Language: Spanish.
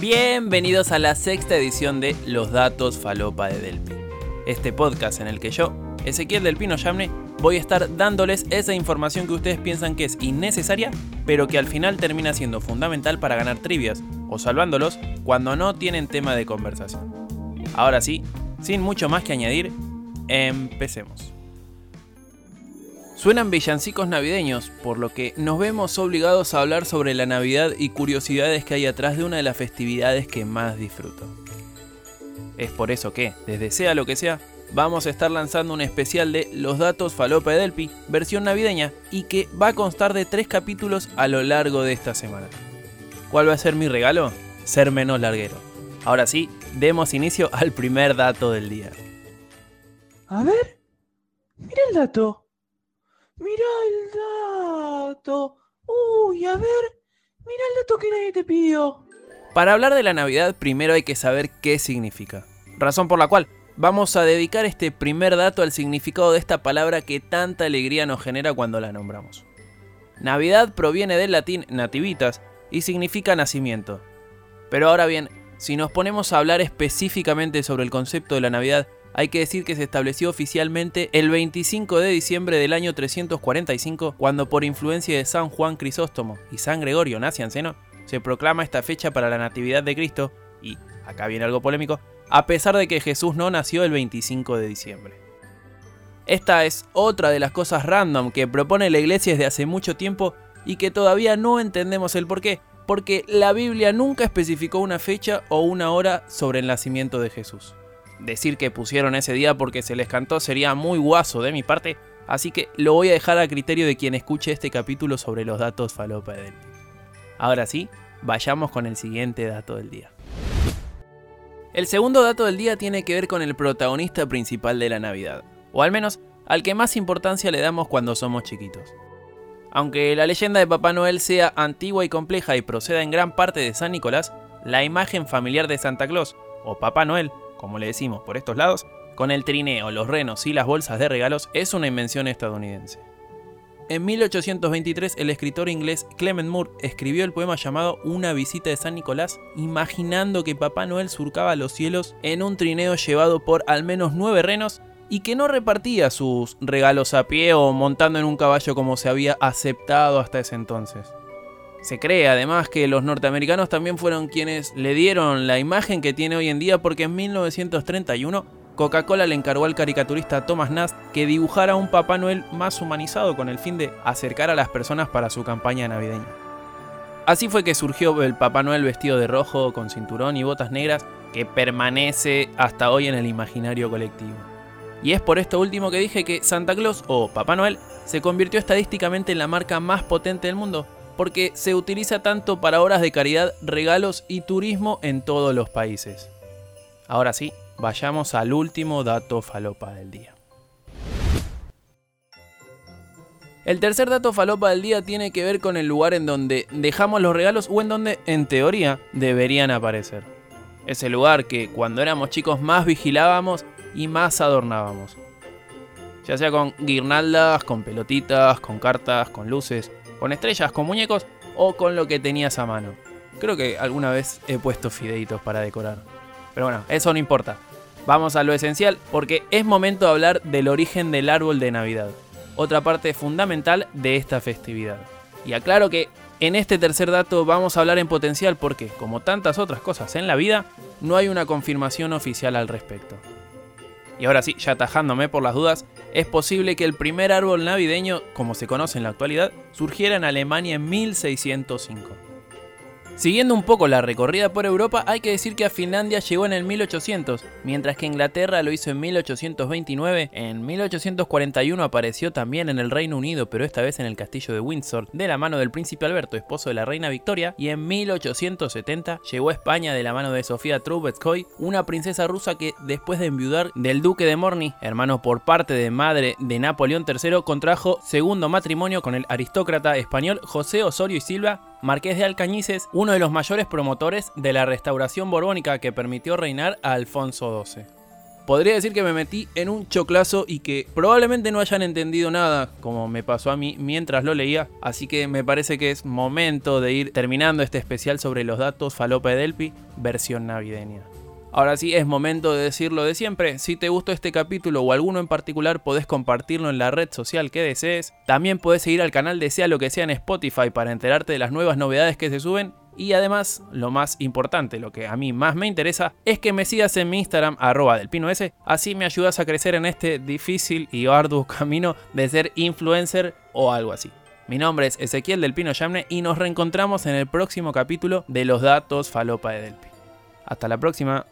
Bienvenidos a la sexta edición de Los Datos Falopa de Delpi. Este podcast en el que yo, Ezequiel del Pino Yamne, voy a estar dándoles esa información que ustedes piensan que es innecesaria, pero que al final termina siendo fundamental para ganar trivias, o salvándolos cuando no tienen tema de conversación. Ahora sí, sin mucho más que añadir, empecemos. Suenan villancicos navideños, por lo que nos vemos obligados a hablar sobre la Navidad y curiosidades que hay atrás de una de las festividades que más disfruto. Es por eso que, desde sea lo que sea, vamos a estar lanzando un especial de Los datos Falopa de Delpi, versión navideña, y que va a constar de tres capítulos a lo largo de esta semana. ¿Cuál va a ser mi regalo? Ser menos larguero. Ahora sí, demos inicio al primer dato del día. A ver, mira el dato. Mira el dato. Uy, a ver. Mira el dato que nadie te pidió. Para hablar de la Navidad, primero hay que saber qué significa. Razón por la cual vamos a dedicar este primer dato al significado de esta palabra que tanta alegría nos genera cuando la nombramos. Navidad proviene del latín nativitas y significa nacimiento. Pero ahora bien, si nos ponemos a hablar específicamente sobre el concepto de la Navidad, hay que decir que se estableció oficialmente el 25 de diciembre del año 345, cuando por influencia de San Juan Crisóstomo y San Gregorio Nacianceno, se proclama esta fecha para la Natividad de Cristo, y acá viene algo polémico, a pesar de que Jesús no nació el 25 de diciembre. Esta es otra de las cosas random que propone la iglesia desde hace mucho tiempo y que todavía no entendemos el por qué, porque la Biblia nunca especificó una fecha o una hora sobre el nacimiento de Jesús. Decir que pusieron ese día porque se les cantó sería muy guaso de mi parte, así que lo voy a dejar a criterio de quien escuche este capítulo sobre los datos Delphi. Ahora sí, vayamos con el siguiente dato del día. El segundo dato del día tiene que ver con el protagonista principal de la Navidad, o al menos al que más importancia le damos cuando somos chiquitos. Aunque la leyenda de Papá Noel sea antigua y compleja y proceda en gran parte de San Nicolás, la imagen familiar de Santa Claus, o Papá Noel, como le decimos por estos lados, con el trineo, los renos y las bolsas de regalos es una invención estadounidense. En 1823 el escritor inglés Clement Moore escribió el poema llamado Una visita de San Nicolás, imaginando que Papá Noel surcaba los cielos en un trineo llevado por al menos nueve renos y que no repartía sus regalos a pie o montando en un caballo como se había aceptado hasta ese entonces. Se cree además que los norteamericanos también fueron quienes le dieron la imagen que tiene hoy en día porque en 1931 Coca-Cola le encargó al caricaturista Thomas Nast que dibujara un Papá Noel más humanizado con el fin de acercar a las personas para su campaña navideña. Así fue que surgió el Papá Noel vestido de rojo con cinturón y botas negras que permanece hasta hoy en el imaginario colectivo. Y es por esto último que dije que Santa Claus o Papá Noel se convirtió estadísticamente en la marca más potente del mundo porque se utiliza tanto para obras de caridad, regalos y turismo en todos los países. Ahora sí, vayamos al último dato falopa del día. El tercer dato falopa del día tiene que ver con el lugar en donde dejamos los regalos o en donde, en teoría, deberían aparecer. Ese lugar que cuando éramos chicos más vigilábamos y más adornábamos. Ya sea con guirnaldas, con pelotitas, con cartas, con luces con estrellas, con muñecos o con lo que tenías a mano. Creo que alguna vez he puesto fideitos para decorar. Pero bueno, eso no importa. Vamos a lo esencial porque es momento de hablar del origen del árbol de Navidad, otra parte fundamental de esta festividad. Y aclaro que en este tercer dato vamos a hablar en potencial porque, como tantas otras cosas en la vida, no hay una confirmación oficial al respecto. Y ahora sí, ya atajándome por las dudas, es posible que el primer árbol navideño, como se conoce en la actualidad, surgiera en Alemania en 1605. Siguiendo un poco la recorrida por Europa, hay que decir que a Finlandia llegó en el 1800, mientras que Inglaterra lo hizo en 1829. En 1841 apareció también en el Reino Unido, pero esta vez en el castillo de Windsor, de la mano del príncipe Alberto, esposo de la reina Victoria. Y en 1870 llegó a España de la mano de Sofía Trubetskoy, una princesa rusa que, después de enviudar del duque de Morny, hermano por parte de madre de Napoleón III, contrajo segundo matrimonio con el aristócrata español José Osorio y Silva Marqués de Alcañices, uno de los mayores promotores de la restauración borbónica que permitió reinar a Alfonso XII. Podría decir que me metí en un choclazo y que probablemente no hayan entendido nada, como me pasó a mí mientras lo leía, así que me parece que es momento de ir terminando este especial sobre los datos Falopa Delpi, versión navideña. Ahora sí, es momento de decirlo de siempre. Si te gustó este capítulo o alguno en particular, podés compartirlo en la red social que desees. También podés seguir al canal de Sea lo que sea en Spotify para enterarte de las nuevas novedades que se suben. Y además, lo más importante, lo que a mí más me interesa, es que me sigas en mi Instagram, arroba del pino S. Así me ayudas a crecer en este difícil y arduo camino de ser influencer o algo así. Mi nombre es Ezequiel del Pino Yamne y nos reencontramos en el próximo capítulo de Los Datos Falopa de Delpi. Hasta la próxima.